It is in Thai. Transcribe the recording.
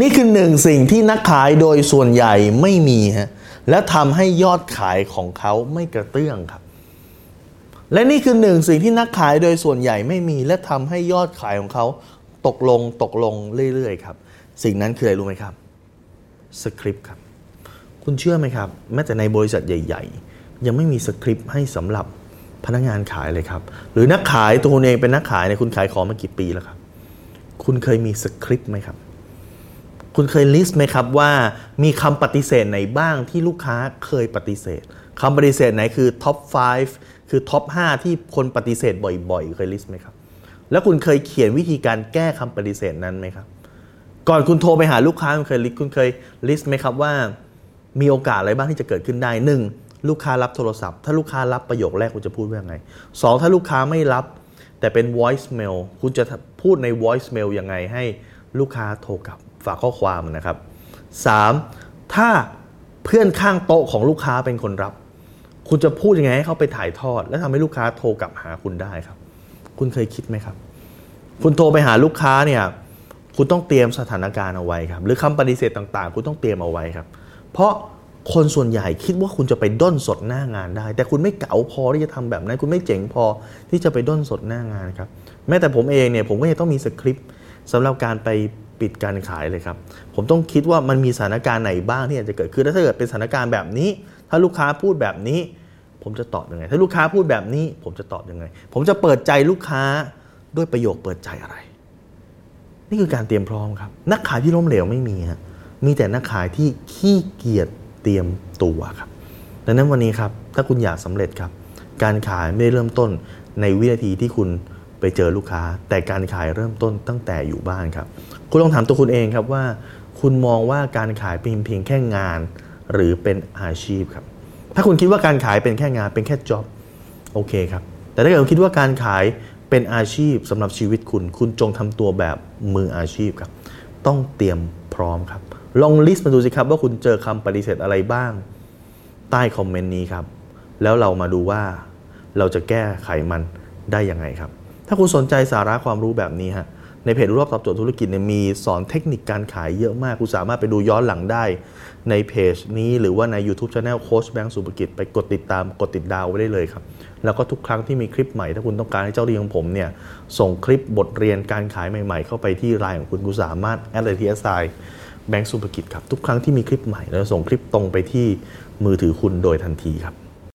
นี่คือหนึ่งสิ่งที่นักขายโดยส่วนใหญ่ไม่มีฮะและทำให้ยอดขายของเขาไม่กระเตื้องครับ และนี่คือหนึ่งสิ่งที่นักขายโดยส่วนใหญ่ไม่มี และทำให้ยอดขายของเขาตกลงตกลงเรื่อยๆครับ สิ่งนั้นคืออะไรรู้ไหมครับสคริปต์ครับ คุณเชื่อไหมครับ แม้แต่ในบริษัทใหญ่ ๆ ยังไม่มีสคริปต์ให้สำหรับพนักงานขายเลยครับ หรือนักขายตัวเองเป็นนักขายเนี่ยคุณขายของมากี่ปีแล้วครับ คุณเคยมีสคริปต์ไหมครับ คุณเคย list ไหมครับว่ามีคำปฏิเสธไหนบ้างที่ลูกค้าเคยปฏิเสธคำปฏิเสธไหนคือ top 5 คือ top 5 ที่คนปฏิเสธบ่อยๆ เคย list ไหมครับ แล้วคุณเคยเขียนวิธีการแก้คำปฏิเสธนั้นไหมครับ ก่อนคุณโทรไปหาลูกค้าคุณเคย list คุณเคย list ไหมครับว่า มีโอกาสอะไรบ้างที่จะเกิดขึ้นได้หนึ่งลูกค้ารับโทรศัพท์ ถ้าลูกค้ารับประโยคแรกคุณจะพูดว่ายังไงสองถ้าลูกค้าไม่รับ แต่เป็น voice mail คุณจะพูดใน voice mail ยังไงให้ลูกค้าโทรกลับ ฝากข้อความนะครับ 3. ถ้าเพื่อนข้างโต๊ะของลูกค้าเป็นคนรับ คุณจะพูดยังไงให้เขาไปถ่ายทอด และทำให้ลูกค้าโทรกลับหาคุณได้ครับ คุณเคยคิดไหมครับ คุณโทรไปหาลูกค้าเนี่ยคุณต้องเตรียมสถานการณ์เอาไว้ครับ หรือคำปฏิเสธต่างๆ คุณต้องเตรียมเอาไว้ครับ เพราะคนส่วนใหญ่คิดว่าคุณจะไปด้นสดหน้างานได้ แต่คุณไม่เก๋าพอที่จะทำแบบนั้น คุณไม่เจ๋งพอที่จะไปด้นสดหน้างานครับแม้แต่ผมเองเนี่ยผมก็ยังต้องมีสคริปต์สำหรับการไป ปิดการขายเลยครับ ผมต้องคิดว่ามันมีสถานการณ์ไหนบ้างที่อาจจะเกิดขึ้นถ้าเกิดเป็นสถานการณ์แบบนี้ ถ้าลูกค้าพูดแบบนี้ ผมจะตอบยังไง ถ้าลูกค้าพูดแบบนี้ ผมจะตอบยังไง ผมจะเปิดใจลูกค้าด้วยประโยคเปิดใจอะไร นี่คือการเตรียมพร้อมครับ นักขายที่ล้มเหลวไม่มีฮะมีแต่นักขายที่ขี้เกียจเตรียมตัวครับดังนั้นวันนี้ครับถ้าคุณอยากสำเร็จครับ การขายไม่ได้เริ่มต้นในวินาทีที่คุณ ไปเจอลูกค้า แต่การขายเริ่มต้นตั้งแต่อยู่บ้านครับ คุณลองถามตัวคุณเองครับว่า คุณมองว่าการขายเป็นเพียงแค่งาน หรือเป็นอาชีพครับ ถ้าคุณคิดว่าการขายเป็นแค่งานเป็นแค่จ็อบโอเคครับ แต่ถ้าเกิดคุณคิดว่าการขายเป็นอาชีพสำหรับชีวิตคุณ คุณจงทำตัวแบบมืออาชีพครับ ต้องเตรียมพร้อมครับ ลอง list มาดูสิครับว่าคุณเจอคำปฏิเสธอะไรบ้าง ใต้ comment นี้ครับ แล้วเรามาดูว่าเราจะแก้ไขมันได้ยังไงครับ ถ้าคุณสนใจสาระความรู้แบบนี้ฮะในเพจรอบตอบโจทย์ธุรกิจเนี่ยมีสอนเทคนิคการขายเยอะมาก คุณสามารถไปดูย้อนหลังได้ในเพจนี้หรือว่าใน YouTube Channel โค้ชแบงค์สุภกิจ ไปกดติดตามกดติดดาวไว้ได้เลยครับ แล้วก็ทุกครั้งที่มีคลิปใหม่ ถ้าคุณต้องการให้แจ้งเตือนของผมเนี่ยส่งคลิปบทเรียนการขายใหม่ ๆ เข้าไปที่ไลน์ของคุณคุณสามารถแอดเลยที่ SI แบงค์สุภกิจครับทุกครั้งที่มีคลิปใหม่เราจะส่งคลิปตรงไปที่มือถือคุณโดยทันทีครับ